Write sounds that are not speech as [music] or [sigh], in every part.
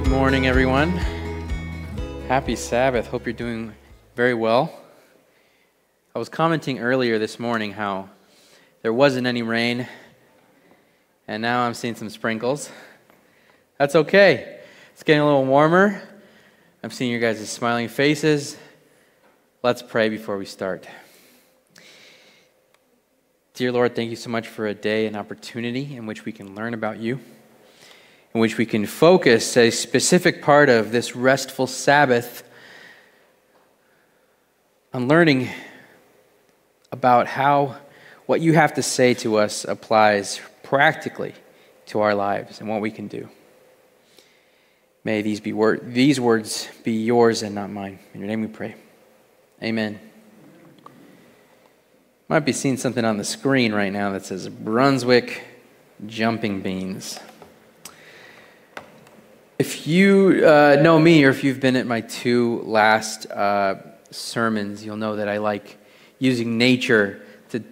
Good morning, everyone. Happy Sabbath. Hope you're doing very well. I was commenting earlier this morning how there wasn't any rain, and now I'm seeing some sprinkles. That's okay. It's getting a little warmer. I'm seeing your guys' smiling faces. Let's pray before we start. Dear Lord, thank you so much for a day and opportunity in which we can learn about you, in which we can focus a specific part of this restful Sabbath on learning about how what you have to say to us applies practically to our lives and what we can do. May these, be wor- these words be yours and not mine. In your name we pray. Amen. Might be seeing something on the screen right now that says Brunswick jumping beans. If you uh, know me or if you've been at my two last uh, sermons, you'll know that I like using nature to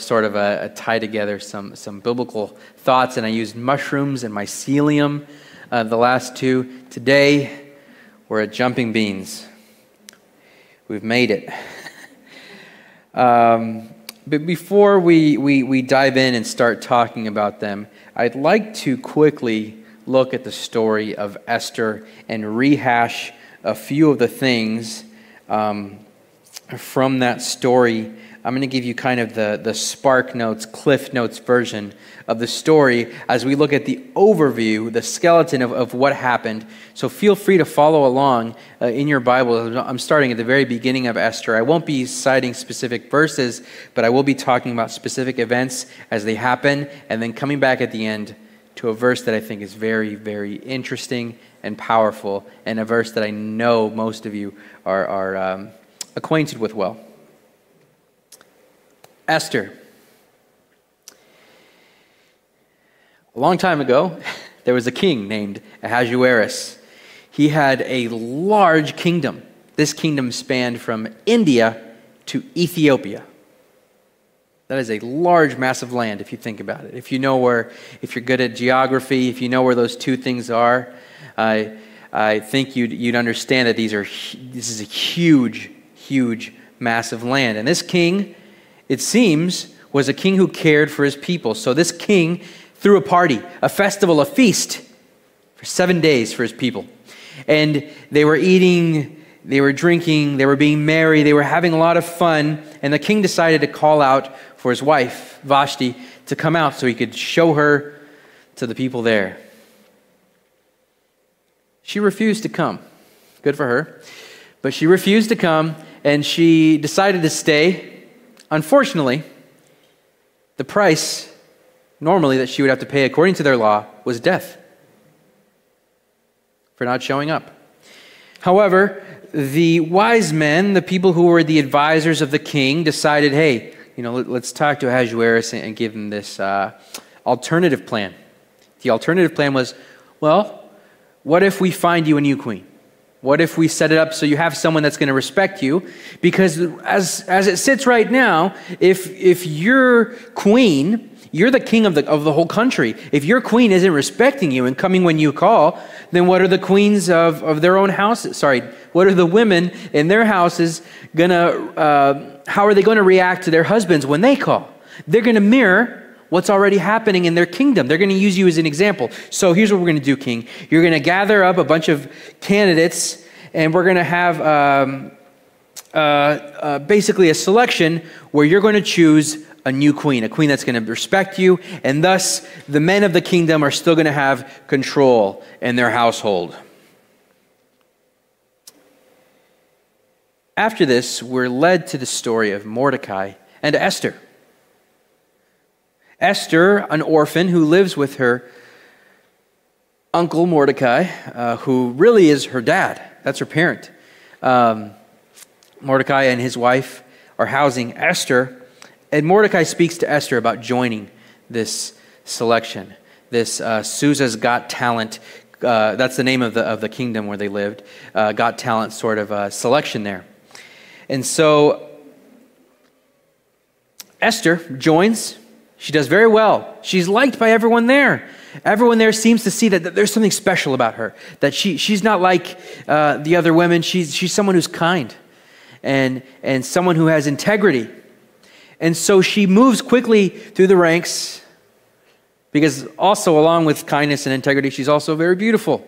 sort of tie together some, some biblical thoughts. And I used mushrooms and mycelium uh, the last two. Today, we're at jumping beans. We've made it. [laughs] Um, but before we, we, we dive in and start talking about them, I'd like to quickly look at the story of Esther and rehash a few of the things um, from that story. I'm going to give you kind of the, the Spark Notes, Cliff Notes version of the story as we look at the overview, the skeleton of, of what happened. So feel free to follow along uh, in your Bible. I'm starting at the very beginning of Esther. I won't be citing specific verses, but I will be talking about specific events as they happen, and then coming back at the end to a verse that I think is very, very interesting and powerful, and a verse that I know most of you are, are um, acquainted with well. Esther. A long time ago, [laughs] there was a king named Ahasuerus. He had a large kingdom. This kingdom spanned from India to Ethiopia. That is a large, massive land if you think about it. If you know where, if you're good at geography, if you know where those two things are, I, I think you'd, you'd understand that these are, this is a huge, huge, massive land. And this king, it seems, was a king who cared for his people. So this king threw a party, a festival, a feast for seven days for his people. And they were eating, they were drinking, they were being merry, they were having a lot of fun. And the king decided to call out for his wife, Vashti, to come out so he could show her to the people there. She refused to come. Good for her. But she refused to come and she decided to stay. Unfortunately, the price normally that she would have to pay according to their law was death for not showing up. However, the wise men, the people who were the advisors of the king, decided, hey, you know, let, us talk to Ahasuerus and give him this uh, alternative plan. The alternative plan was, well, what if we find you a new queen? What if we set it up so you have someone that's going to respect you? Because as, as it sits right now, if, if your queen you're the king of the, of the whole country. If your queen isn't respecting you and coming when you call, then what are the queens of, of their own houses? Sorry, what are the women in their houses going to, uh, how are they going to react to their husbands when they call? They're going to mirror what's already happening in their kingdom. They're going to use you as an example. So here's what we're going to do, king. You're going to gather up a bunch of candidates, and we're going to have um, uh, uh, basically a selection where you're going to choose a new queen, a queen that's going to respect you, and thus the men of the kingdom are still going to have control in their household. After this, we're led to the story of Mordecai and Esther. Esther, an orphan who lives with her uncle Mordecai, uh, who really is her dad. That's her parent. Um, Mordecai and his wife are housing Esther and Mordecai speaks to Esther about joining this selection, this uh, Susa's Got Talent. Uh, that's the name of the, of the kingdom where they lived, uh, Got Talent sort of uh, selection there. And so Esther joins. She does very well. She's liked by everyone there. everyone there seems to see that, that there's something special about her, that she, she's not like uh, the other women. She's, she's someone who's kind and, and someone who has integrity. And so she moves quickly through the ranks because, also, along with kindness and integrity, she's also very beautiful.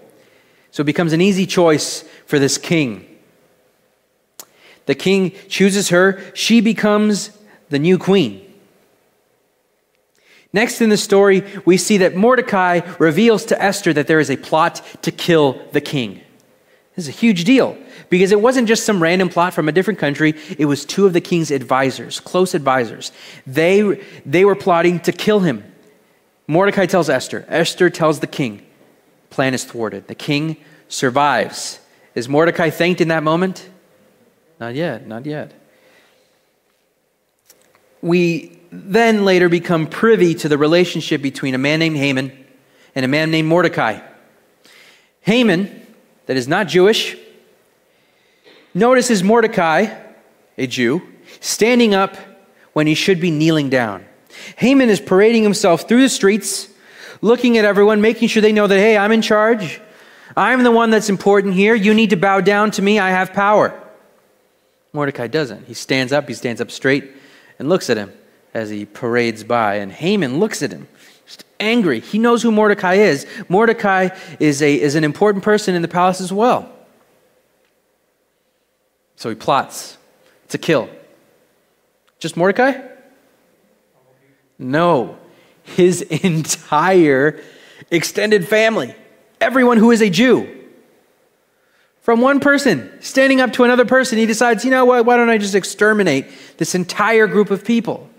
So it becomes an easy choice for this king. The king chooses her, she becomes the new queen. Next in the story, we see that Mordecai reveals to Esther that there is a plot to kill the king. This is a huge deal because it wasn't just some random plot from a different country, it was two of the king's advisors, close advisors. They, they were plotting to kill him. Mordecai tells Esther, Esther tells the king, plan is thwarted. The king survives. Is Mordecai thanked in that moment? Not yet, not yet. We then later become privy to the relationship between a man named Haman and a man named Mordecai. Haman, that is not Jewish, notices Mordecai, a Jew, standing up when he should be kneeling down. Haman is parading himself through the streets, looking at everyone, making sure they know that, hey, I'm in charge. I'm the one that's important here. You need to bow down to me. I have power. Mordecai doesn't. He stands up, he stands up straight and looks at him as he parades by. And Haman looks at him, just angry. He knows who Mordecai is. Mordecai is, a, is an important person in the palace as well. So he plots to kill. Just Mordecai? No, his [laughs] entire extended family, everyone who is a Jew. From one person standing up to another person, he decides, you know what, why don't I just exterminate this entire group of people?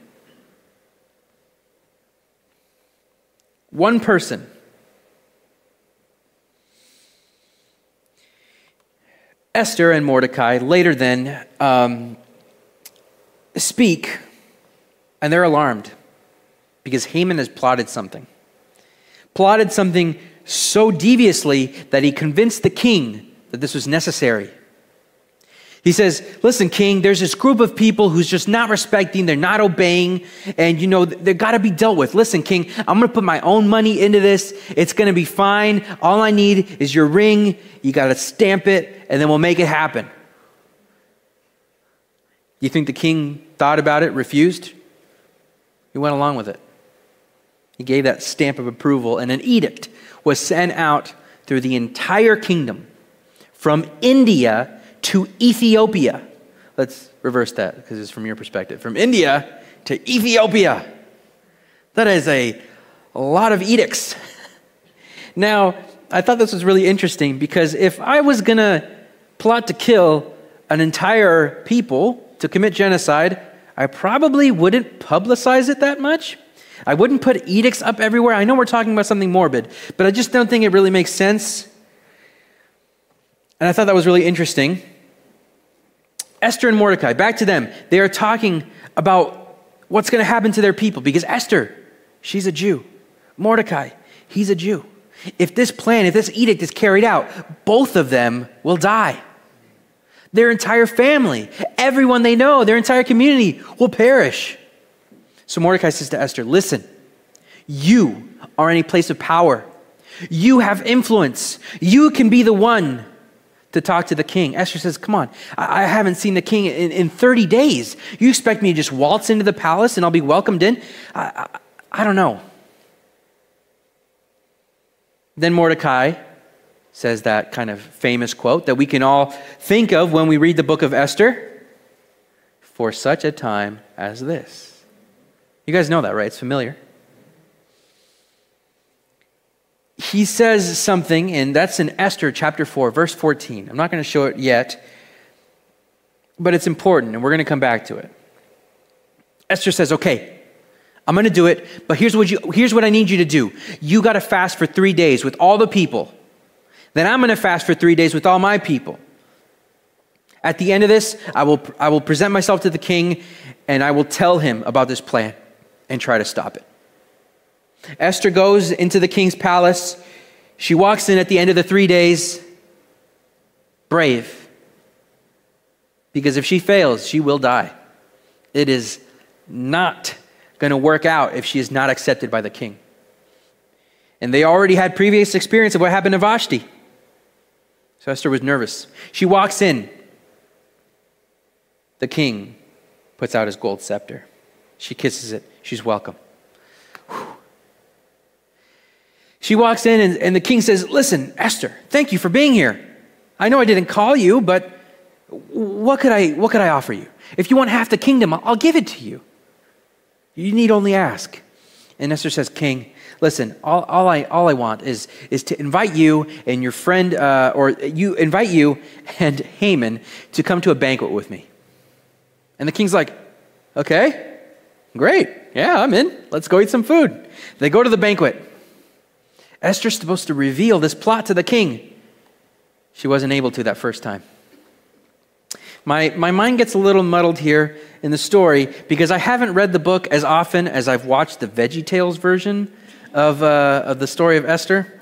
One person. Esther and Mordecai later then um, speak, and they're alarmed because Haman has plotted something. Plotted something so deviously that he convinced the king that this was necessary. He says, Listen, king, there's this group of people who's just not respecting, they're not obeying, and you know, they've got to be dealt with. Listen, king, I'm going to put my own money into this. It's going to be fine. All I need is your ring. You got to stamp it, and then we'll make it happen. You think the king thought about it, refused? He went along with it. He gave that stamp of approval, and an edict was sent out through the entire kingdom from India to Ethiopia. Let's reverse that because it's from your perspective. From India to Ethiopia. That is a, a lot of edicts. [laughs] now, I thought this was really interesting because if I was going to plot to kill an entire people to commit genocide, I probably wouldn't publicize it that much. I wouldn't put edicts up everywhere. I know we're talking about something morbid, but I just don't think it really makes sense. And I thought that was really interesting. Esther and Mordecai, back to them. They are talking about what's going to happen to their people because Esther, she's a Jew. Mordecai, he's a Jew. If this plan, if this edict is carried out, both of them will die. Their entire family, everyone they know, their entire community will perish. So Mordecai says to Esther, Listen, you are in a place of power. You have influence. You can be the one to talk to the king. Esther says, Come on, I, haven't seen the king in, in, 30 days. You expect me to just waltz into the palace and I'll be welcomed in? I, I, I don't know. Then Mordecai says that kind of famous quote that we can all think of when we read the book of Esther for such a time as this. You guys know that, right? It's familiar he says something, and that's in Esther chapter 4, verse 14. I'm not going to show it yet, but it's important, and we're going to come back to it. Esther says, Okay, I'm going to do it, but here's what, you, here's what I need you to do. You got to fast for three days with all the people. Then I'm going to fast for three days with all my people. At the end of this, I will, I will present myself to the king and I will tell him about this plan and try to stop it. Esther goes into the king's palace. She walks in at the end of the three days, brave. Because if she fails, she will die. It is not going to work out if she is not accepted by the king. And they already had previous experience of what happened to Vashti. So Esther was nervous. She walks in. The king puts out his gold scepter. She kisses it. She's welcome. She walks in, and, and the king says, Listen, Esther, thank you for being here. I know I didn't call you, but what could I, what could I offer you? If you want half the kingdom, I'll give it to you. You need only ask. And Esther says, King, listen, all, all, I, all I want is, is to invite you and your friend, uh, or you invite you and Haman to come to a banquet with me. And the king's like, okay, great. Yeah, I'm in. Let's go eat some food. They go to the banquet. Esther's supposed to reveal this plot to the king. She wasn't able to that first time. My, my mind gets a little muddled here in the story because I haven't read the book as often as I've watched the Veggie Tales version of, uh, of the story of Esther.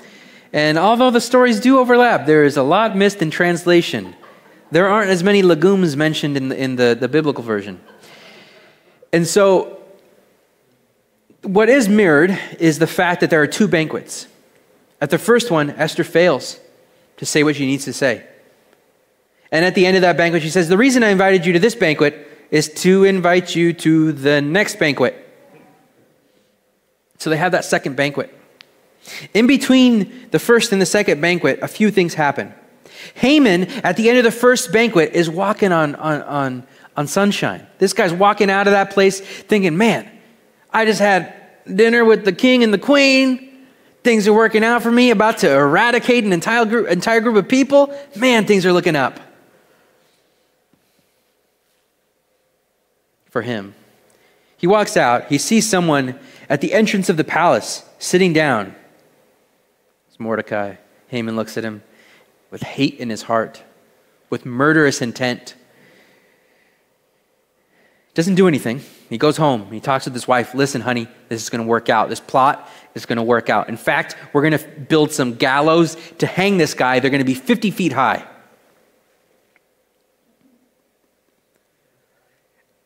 And although the stories do overlap, there is a lot missed in translation. There aren't as many legumes mentioned in the, in the, the biblical version. And so, what is mirrored is the fact that there are two banquets. At the first one, Esther fails to say what she needs to say. And at the end of that banquet, she says, The reason I invited you to this banquet is to invite you to the next banquet. So they have that second banquet. In between the first and the second banquet, a few things happen. Haman, at the end of the first banquet, is walking on, on, on, on sunshine. This guy's walking out of that place thinking, man, I just had dinner with the king and the queen. Things are working out for me, about to eradicate an entire group, entire group of people. Man, things are looking up. for him. He walks out. He sees someone at the entrance of the palace sitting down. It's Mordecai. Haman looks at him with hate in his heart, with murderous intent. Doesn't do anything. He goes home. He talks with his wife. Listen, honey, this is going to work out. This plot is going to work out. In fact, we're going to build some gallows to hang this guy. They're going to be 50 feet high.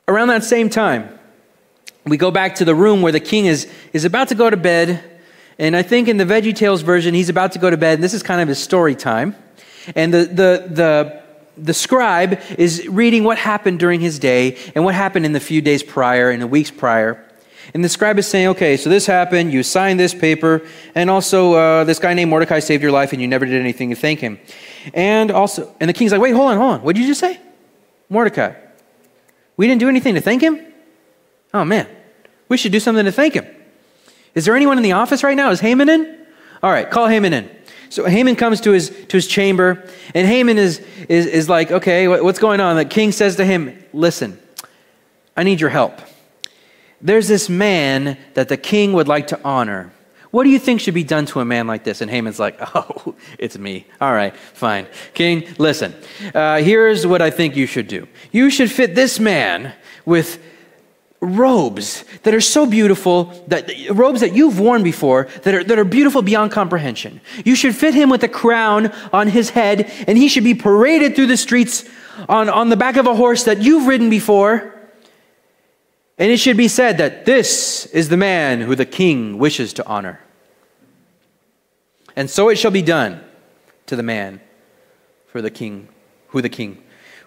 Around that same time, we go back to the room where the king is, is about to go to bed. And I think in the Veggie Tales version, he's about to go to bed. And this is kind of his story time. And the, the, the, the scribe is reading what happened during his day and what happened in the few days prior and the weeks prior. And the scribe is saying, okay, so this happened, you signed this paper, and also uh, this guy named Mordecai saved your life and you never did anything to thank him. And also, and the king's like, wait, hold on, hold on. What did you just say? Mordecai. We didn't do anything to thank him? Oh, man. We should do something to thank him. Is there anyone in the office right now? Is Haman in? All right, call Haman in. So Haman comes to his, to his chamber, and Haman is, is, is like, okay, what's going on? The king says to him, listen, I need your help. There's this man that the king would like to honor. What do you think should be done to a man like this? And Haman's like, [laughs] Oh, it's me. All right, fine. King, listen, uh, here's what I think you should do. You should fit this man with robes that are so beautiful that robes that you've worn before that are, that are beautiful beyond comprehension you should fit him with a crown on his head and he should be paraded through the streets on, on the back of a horse that you've ridden before and it should be said that this is the man who the king wishes to honor and so it shall be done to the man for the king, who the king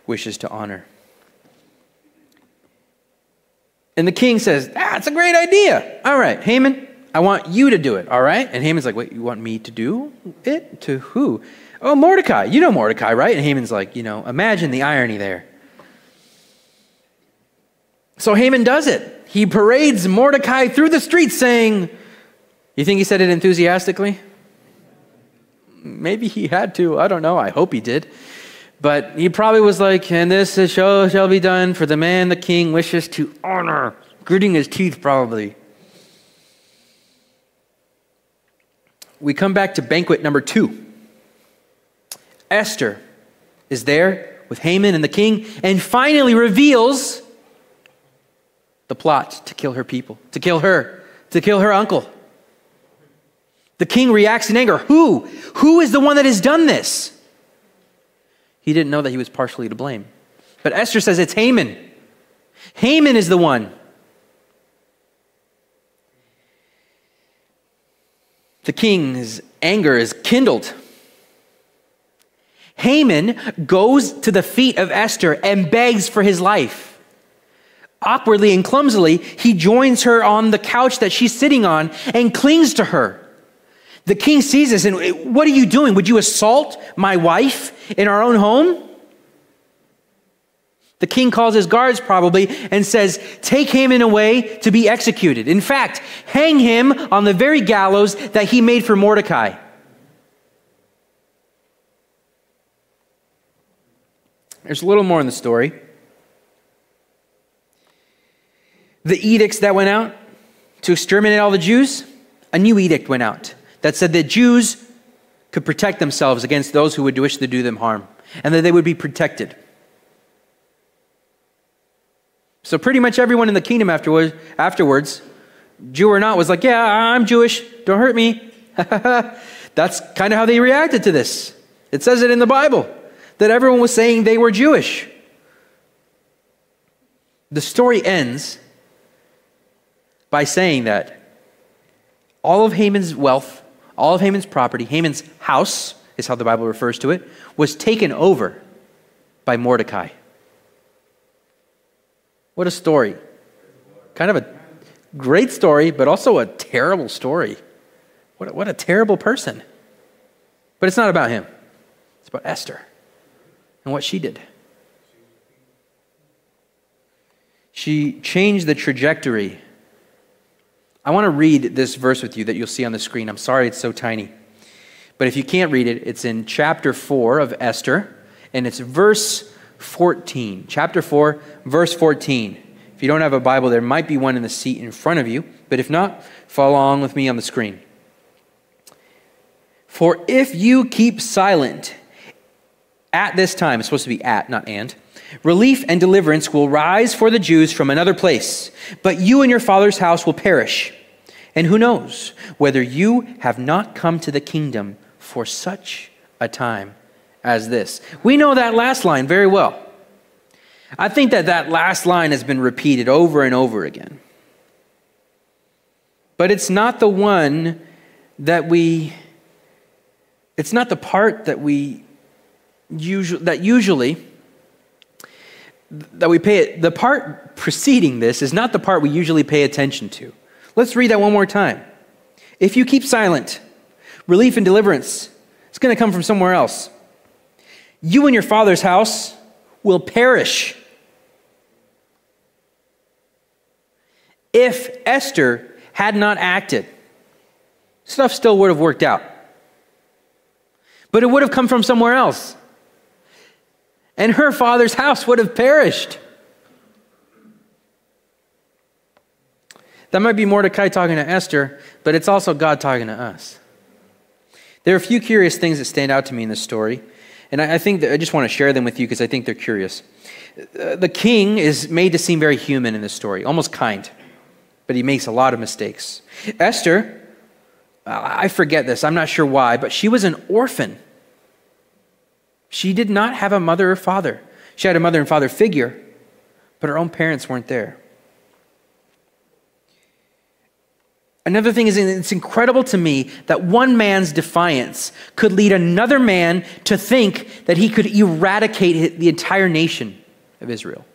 wishes to honor. And the king says, That's a great idea. All right, Haman, I want you to do it, all right? And Haman's like, Wait, you want me to do it? To who? Oh, Mordecai. You know Mordecai, right? And Haman's like, You know, imagine the irony there. So Haman does it. He parades Mordecai through the streets saying, You think he said it enthusiastically? maybe he had to. I don't know. I hope he did. But he probably was like, and this show shall be done for the man the king wishes to honor. Gritting his teeth, probably. We come back to banquet number two. Esther is there with Haman and the king and finally reveals the plot to kill her people, to kill her, to kill her uncle. The king reacts in anger. Who? Who is the one that has done this? He didn't know that he was partially to blame. But Esther says it's Haman. Haman is the one. the king's anger is kindled. Haman goes to the feet of Esther and begs for his life. Awkwardly and clumsily, he joins her on the couch that she's sitting on and clings to her. The king sees this and, eh, What are you doing? Would you assault my wife in our own home? The king calls his guards probably and says, Take him in a way to be executed. In fact, hang him on the very gallows that he made for Mordecai. There's a little more in the story. The edicts that went out to exterminate all the Jews, a new edict went out that said that Jews could protect themselves against those who would wish to do them harm, and that they would be protected. So, pretty much everyone in the kingdom afterwards, afterwards Jew or not, was like, Yeah, I'm Jewish. Don't hurt me. [laughs] That's kind of how they reacted to this. It says it in the Bible that everyone was saying they were Jewish. The story ends by saying that all of Haman's wealth, all of Haman's property, Haman's house is how the Bible refers to it, was taken over by Mordecai. What a story. Kind of a great story, but also a terrible story. What a, what a terrible person. But it's not about him, it's about Esther and what she did. She changed the trajectory. I want to read this verse with you that you'll see on the screen. I'm sorry it's so tiny. But if you can't read it, it's in chapter 4 of Esther, and it's verse 14. Chapter 4, verse 14. If you don't have a Bible, there might be one in the seat in front of you, but if not, follow along with me on the screen. For if you keep silent at this time, it's supposed to be at, not and, relief and deliverance will rise for the Jews from another place, but you and your father's house will perish. And who knows whether you have not come to the kingdom for such a time as this. We know that last line very well. I think that that last line has been repeated over and over again. But it's not the one that we, it's not the part that we usually, that usually, that we pay, it, the part preceding this is not the part we usually pay attention to. Let's read that one more time. If you keep silent, relief and deliverance, it's going to come from somewhere else. You and your father's house will perish. If Esther had not acted, stuff still would have worked out. But it would have come from somewhere else. And her father's house would have perished. That might be Mordecai talking to Esther, but it's also God talking to us. There are a few curious things that stand out to me in this story. And I, think that I just want to share them with you because I think they're curious. Uh, the king is made to seem very human in this story, almost kind, but he makes a lot of mistakes. Esther, I forget this, I'm not sure why, but she was an orphan. She did not have a mother or father. She had a mother and father figure, but her own parents weren't there. Another thing is, it's incredible to me that one man's defiance could lead another man to think that he could eradicate the entire nation of Israel.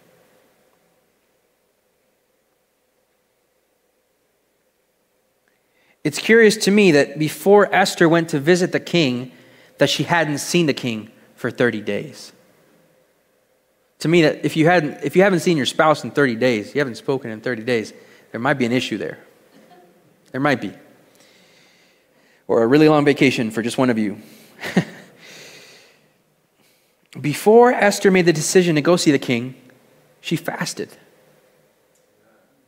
It's curious to me that before Esther went to visit the king, that she hadn't seen the king for 30 days. To me, that if you, hadn't, if you haven't seen your spouse in 30 days, you haven't spoken in 30 days, there might be an issue there. There might be. Or a really long vacation for just one of you. [laughs] Before Esther made the decision to go see the king, she fasted.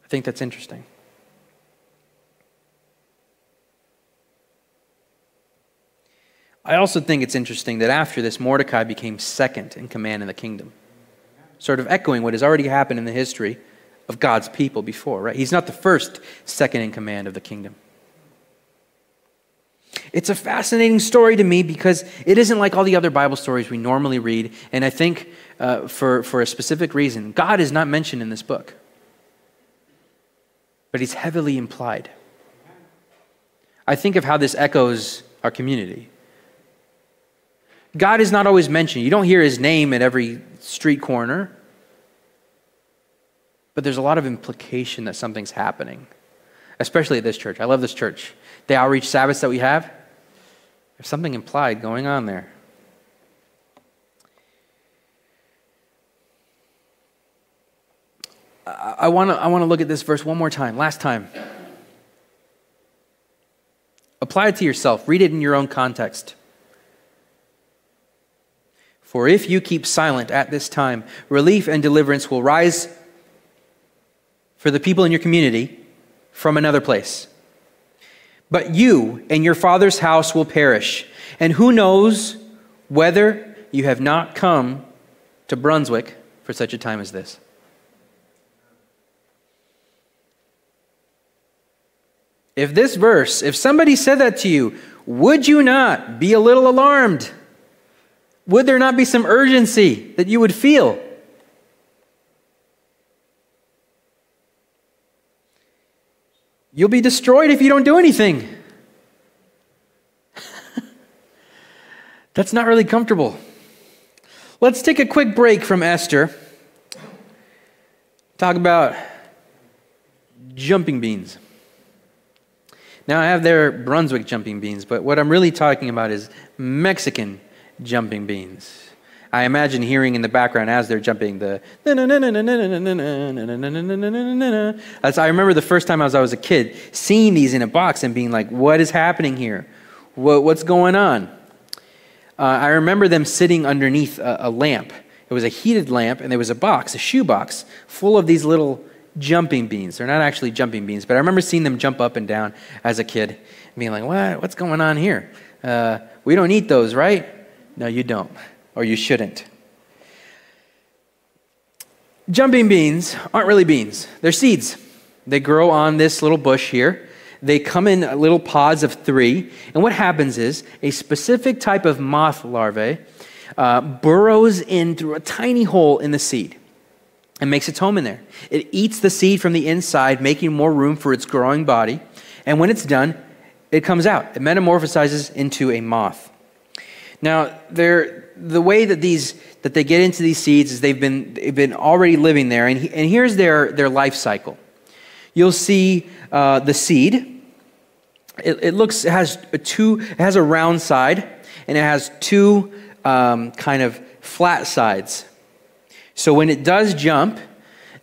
I think that's interesting. I also think it's interesting that after this, Mordecai became second in command in the kingdom, sort of echoing what has already happened in the history of God's people before, right? He's not the first second in command of the kingdom. It's a fascinating story to me because it isn't like all the other Bible stories we normally read, and I think uh, for, for a specific reason. God is not mentioned in this book, but he's heavily implied. I think of how this echoes our community. God is not always mentioned. You don't hear his name at every street corner. But there's a lot of implication that something's happening, especially at this church. I love this church. The outreach Sabbaths that we have, there's something implied going on there. I want to I want to look at this verse one more time, last time. Apply it to yourself, read it in your own context. For if you keep silent at this time, relief and deliverance will rise for the people in your community from another place. But you and your father's house will perish. And who knows whether you have not come to Brunswick for such a time as this? If this verse, if somebody said that to you, would you not be a little alarmed? Would there not be some urgency that you would feel? You'll be destroyed if you don't do anything. [laughs] That's not really comfortable. Let's take a quick break from Esther. Talk about jumping beans. Now, I have their Brunswick jumping beans, but what I'm really talking about is Mexican jumping beans. I imagine hearing in the background as they're jumping the. That's, I remember the first time I was, I was a kid seeing these in a box and being like, what is happening here? What, what's going on? Uh, I remember them sitting underneath a, a lamp. It was a heated lamp, and there was a box, a shoe box, full of these little jumping beans. They're not actually jumping beans, but I remember seeing them jump up and down as a kid, being like, what? What's going on here? Uh, we don't eat those, right? No, you don't, or you shouldn't. Jumping beans aren't really beans, they're seeds. They grow on this little bush here. They come in little pods of three. And what happens is a specific type of moth larvae uh, burrows in through a tiny hole in the seed and makes its home in there. It eats the seed from the inside, making more room for its growing body. And when it's done, it comes out. It metamorphosizes into a moth. Now, the way that these that they get into these seeds is they've been they've been already living there, and, and here's their their life cycle. You'll see uh, the seed. It, it, looks it has a two it has a round side, and it has two um, kind of flat sides. So when it does jump,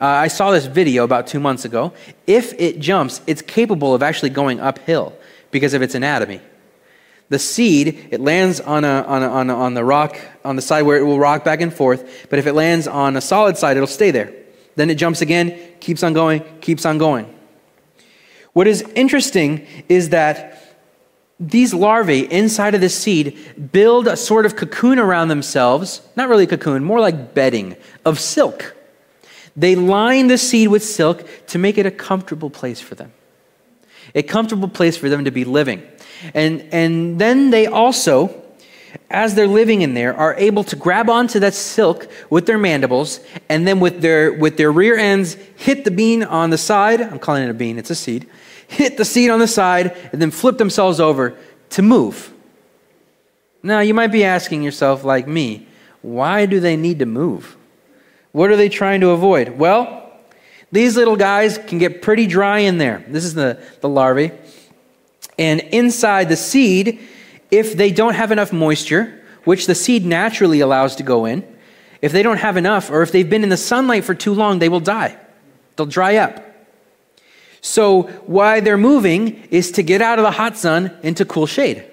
uh, I saw this video about two months ago. If it jumps, it's capable of actually going uphill because of its anatomy. The seed, it lands on, a, on, a, on, a, on the rock, on the side where it will rock back and forth, but if it lands on a solid side, it'll stay there. Then it jumps again, keeps on going, keeps on going. What is interesting is that these larvae inside of the seed build a sort of cocoon around themselves, not really a cocoon, more like bedding of silk. They line the seed with silk to make it a comfortable place for them, a comfortable place for them to be living. And, and then they also, as they're living in there, are able to grab onto that silk with their mandibles and then with their, with their rear ends hit the bean on the side. I'm calling it a bean, it's a seed hit the seed on the side, and then flip themselves over to move. Now, you might be asking yourself, like me, why do they need to move? What are they trying to avoid? Well, these little guys can get pretty dry in there. This is the, the larvae. And inside the seed, if they don't have enough moisture, which the seed naturally allows to go in, if they don't have enough, or if they've been in the sunlight for too long, they will die. They'll dry up. So, why they're moving is to get out of the hot sun into cool shade.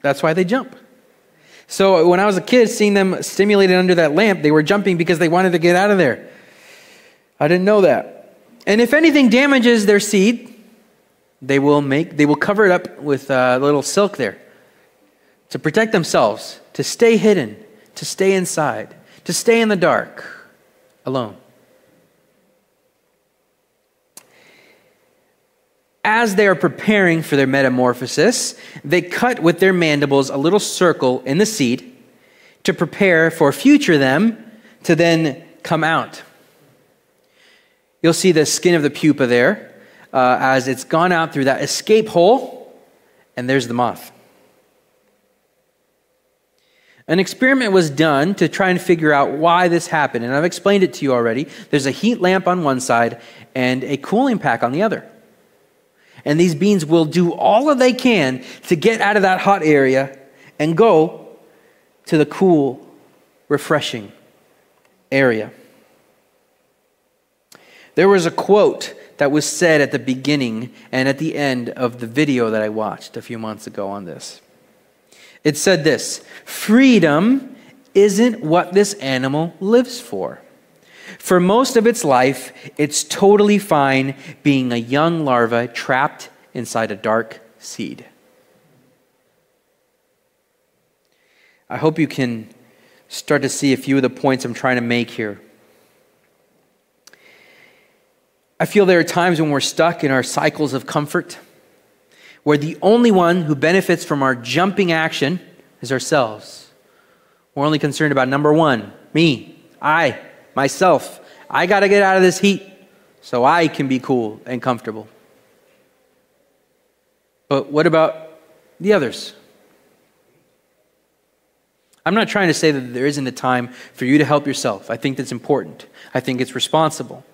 That's why they jump. So, when I was a kid, seeing them stimulated under that lamp, they were jumping because they wanted to get out of there. I didn't know that. And if anything damages their seed, they will make they will cover it up with a little silk there to protect themselves, to stay hidden, to stay inside, to stay in the dark, alone. as they are preparing for their metamorphosis, they cut with their mandibles a little circle in the seed to prepare for future them to then come out. You'll see the skin of the pupa there uh, as it's gone out through that escape hole and there's the moth. An experiment was done to try and figure out why this happened, and I've explained it to you already. There's a heat lamp on one side and a cooling pack on the other. And these beans will do all that they can to get out of that hot area and go to the cool, refreshing area. There was a quote that was said at the beginning and at the end of the video that I watched a few months ago on this. It said this Freedom isn't what this animal lives for. For most of its life, it's totally fine being a young larva trapped inside a dark seed. I hope you can start to see a few of the points I'm trying to make here. I feel there are times when we're stuck in our cycles of comfort, where the only one who benefits from our jumping action is ourselves. We're only concerned about number one me, I, myself. I got to get out of this heat so I can be cool and comfortable. But what about the others? I'm not trying to say that there isn't a time for you to help yourself. I think that's important. I think it's responsible.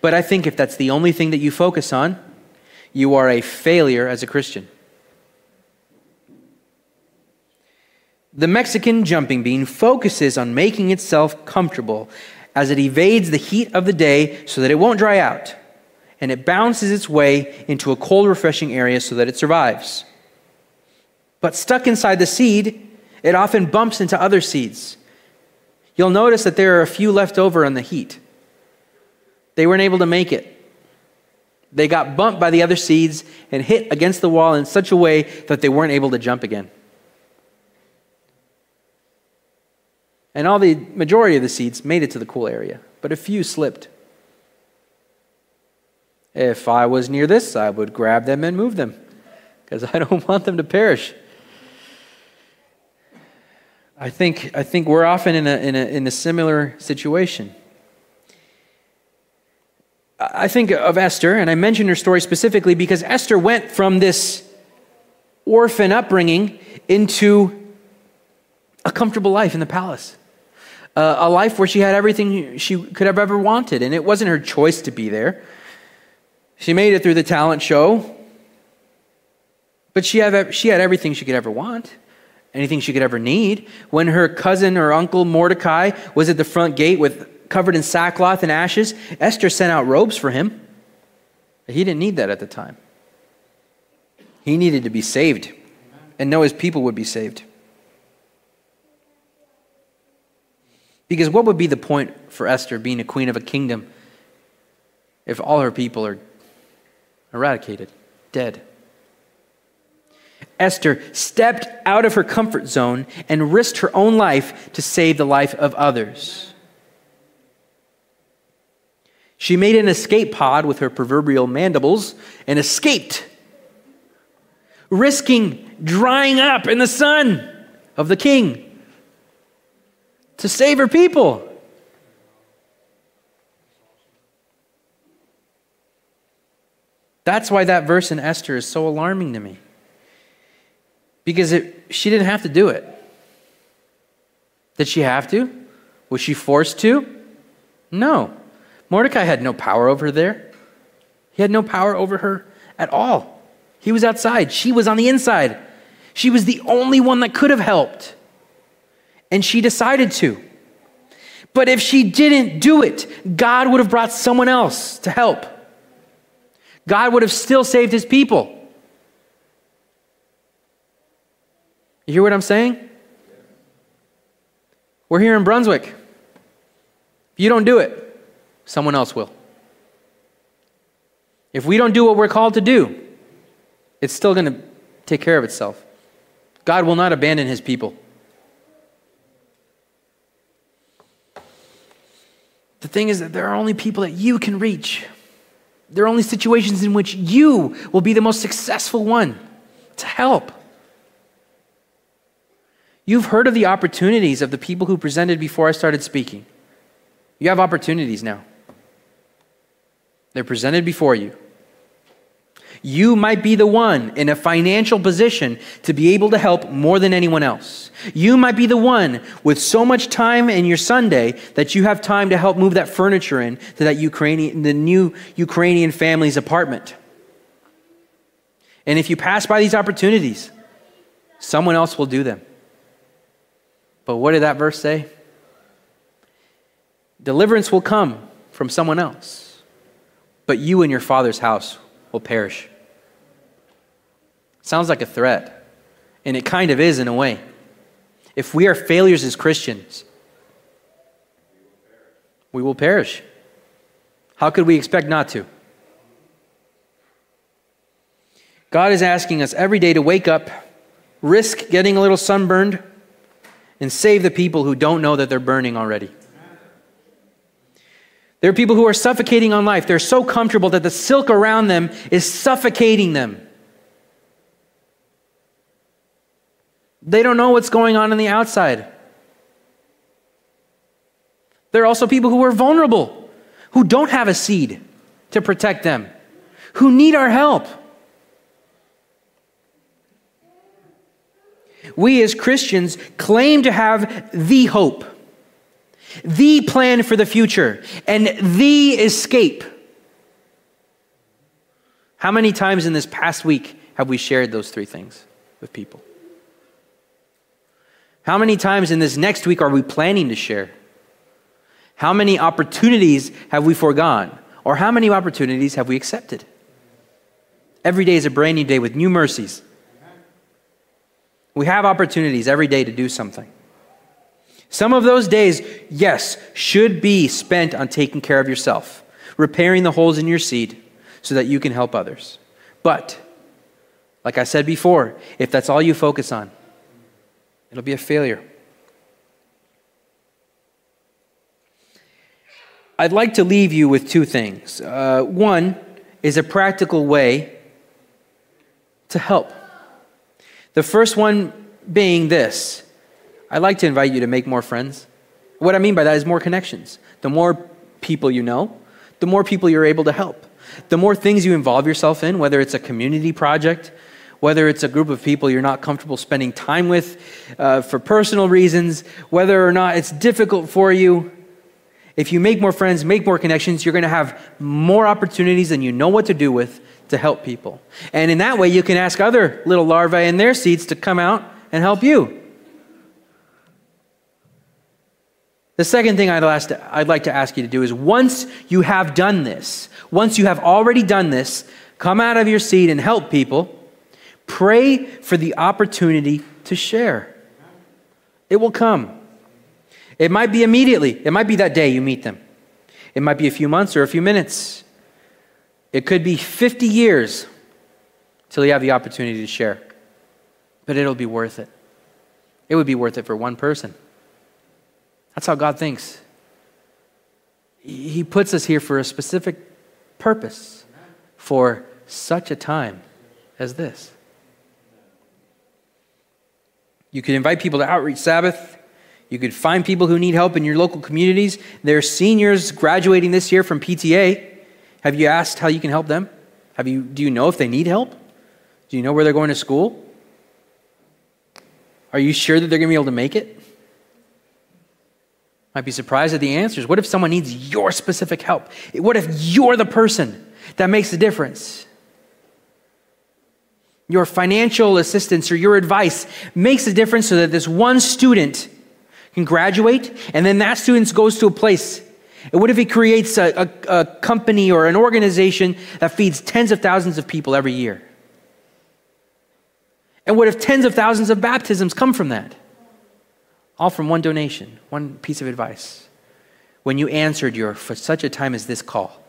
But I think if that's the only thing that you focus on, you are a failure as a Christian. The Mexican jumping bean focuses on making itself comfortable as it evades the heat of the day so that it won't dry out, and it bounces its way into a cold, refreshing area so that it survives. But stuck inside the seed, it often bumps into other seeds. You'll notice that there are a few left over on the heat. They weren't able to make it. They got bumped by the other seeds and hit against the wall in such a way that they weren't able to jump again. And all the majority of the seeds made it to the cool area, but a few slipped. If I was near this, I would grab them and move them because I don't [laughs] want them to perish. I think, I think we're often in a, in, a, in a similar situation. I think of Esther, and I mention her story specifically because Esther went from this orphan upbringing into a comfortable life in the palace. Uh, a life where she had everything she could have ever wanted, and it wasn't her choice to be there. She made it through the talent show, but she had, she had everything she could ever want, anything she could ever need. When her cousin or uncle Mordecai was at the front gate with covered in sackcloth and ashes. Esther sent out robes for him. He didn't need that at the time. He needed to be saved and know his people would be saved. Because what would be the point for Esther being a queen of a kingdom if all her people are eradicated, dead? Esther stepped out of her comfort zone and risked her own life to save the life of others. She made an escape pod with her proverbial mandibles and escaped, risking drying up in the sun of the king to save her people. That's why that verse in Esther is so alarming to me. Because it, she didn't have to do it. Did she have to? Was she forced to? No. Mordecai had no power over her there. He had no power over her at all. He was outside, she was on the inside. She was the only one that could have helped. And she decided to. But if she didn't do it, God would have brought someone else to help. God would have still saved his people. You hear what I'm saying? We're here in Brunswick. If you don't do it, someone else will. If we don't do what we're called to do, it's still going to take care of itself. God will not abandon his people. The thing is that there are only people that you can reach. There are only situations in which you will be the most successful one to help. You've heard of the opportunities of the people who presented before I started speaking. You have opportunities now. They're presented before you. You might be the one in a financial position to be able to help more than anyone else. You might be the one with so much time in your Sunday that you have time to help move that furniture in to that Ukrainian, the new Ukrainian family's apartment. And if you pass by these opportunities, someone else will do them. But what did that verse say? Deliverance will come from someone else, but you and your father's house will perish. Sounds like a threat, and it kind of is in a way. If we are failures as Christians, we will perish. How could we expect not to? God is asking us every day to wake up, risk getting a little sunburned, and save the people who don't know that they're burning already. There are people who are suffocating on life. They're so comfortable that the silk around them is suffocating them. They don't know what's going on on the outside. There are also people who are vulnerable, who don't have a seed to protect them, who need our help. We as Christians claim to have the hope the plan for the future, and the escape. How many times in this past week have we shared those three things with people? How many times in this next week are we planning to share? How many opportunities have we foregone? Or how many opportunities have we accepted? Every day is a brand new day with new mercies. We have opportunities every day to do something. Some of those days, yes, should be spent on taking care of yourself, repairing the holes in your seed so that you can help others. But, like I said before, if that's all you focus on, it'll be a failure. I'd like to leave you with two things. Uh, one is a practical way to help. The first one being this I'd like to invite you to make more friends. What I mean by that is more connections. The more people you know, the more people you're able to help. The more things you involve yourself in, whether it's a community project, whether it's a group of people you're not comfortable spending time with uh, for personal reasons, whether or not it's difficult for you. If you make more friends, make more connections, you're going to have more opportunities than you know what to do with to help people. And in that way, you can ask other little larvae in their seeds to come out and help you. The second thing I'd, I'd, like to ask you to do is once you have done this, once you have already done this, come out of your seat and help people, pray for the opportunity to share. It will come. It might be immediately, it might be that day you meet them, it might be a few months or a few minutes. It could be 50 years till you have the opportunity to share, but it'll be worth it. It would be worth it for one person. That's how God thinks. He puts us here for a specific purpose, for such a time as this. You could invite people to Outreach Sabbath. You could find people who need help in your local communities. There are seniors graduating this year from PTA. Have you asked how you can help them? Have you, do you know if they need help? Do you know where they're going to school? Are you sure that they're going to be able to make it? Might be surprised at the answers. What if someone needs your specific help? What if you're the person that makes the difference? Your financial assistance or your advice makes a difference so that this one student can graduate and then that student goes to a place. And what if he creates a, a, a company or an organization that feeds tens of thousands of people every year? And what if tens of thousands of baptisms come from that? All from one donation, one piece of advice. When you answered your for such a time as this call.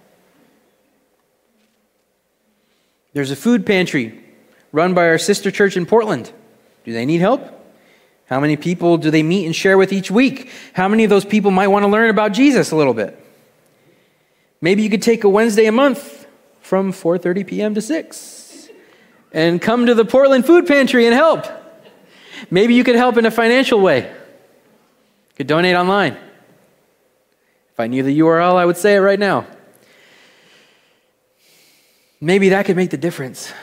There's a food pantry run by our sister church in Portland. Do they need help? How many people do they meet and share with each week? How many of those people might want to learn about Jesus a little bit? Maybe you could take a Wednesday a month from 4:30 p.m. to 6 and come to the Portland food pantry and help. Maybe you could help in a financial way could donate online. If I knew the URL, I would say it right now. Maybe that could make the difference.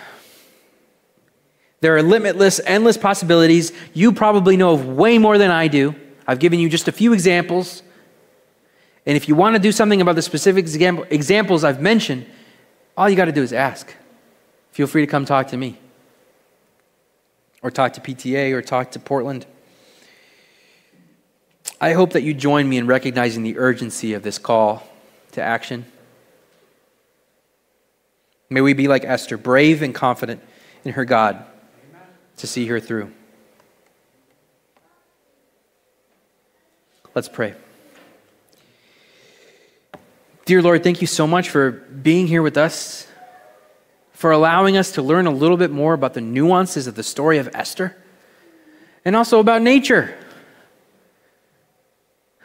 There are limitless, endless possibilities. You probably know of way more than I do. I've given you just a few examples. And if you want to do something about the specific examples I've mentioned, all you got to do is ask. Feel free to come talk to me, or talk to PTA, or talk to Portland. I hope that you join me in recognizing the urgency of this call to action. May we be like Esther, brave and confident in her God to see her through. Let's pray. Dear Lord, thank you so much for being here with us, for allowing us to learn a little bit more about the nuances of the story of Esther, and also about nature.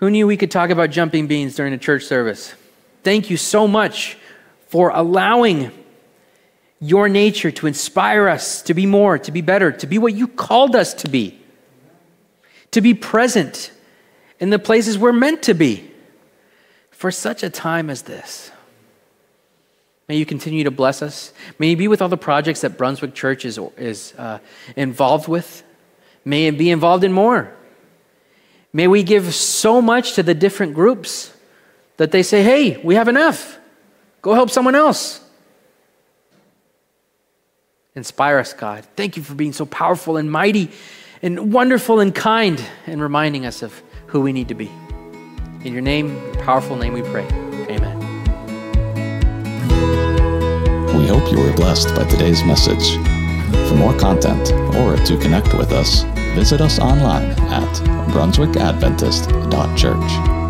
Who knew we could talk about jumping beans during a church service? Thank you so much for allowing your nature to inspire us to be more, to be better, to be what you called us to be, to be present in the places we're meant to be for such a time as this. May you continue to bless us. May you be with all the projects that Brunswick Church is, is uh, involved with. May it be involved in more. May we give so much to the different groups that they say, hey, we have enough. Go help someone else. Inspire us, God. Thank you for being so powerful and mighty and wonderful and kind and reminding us of who we need to be. In your name, your powerful name, we pray. Amen. We hope you were blessed by today's message. For more content or to connect with us, visit us online at brunswickadventist.church.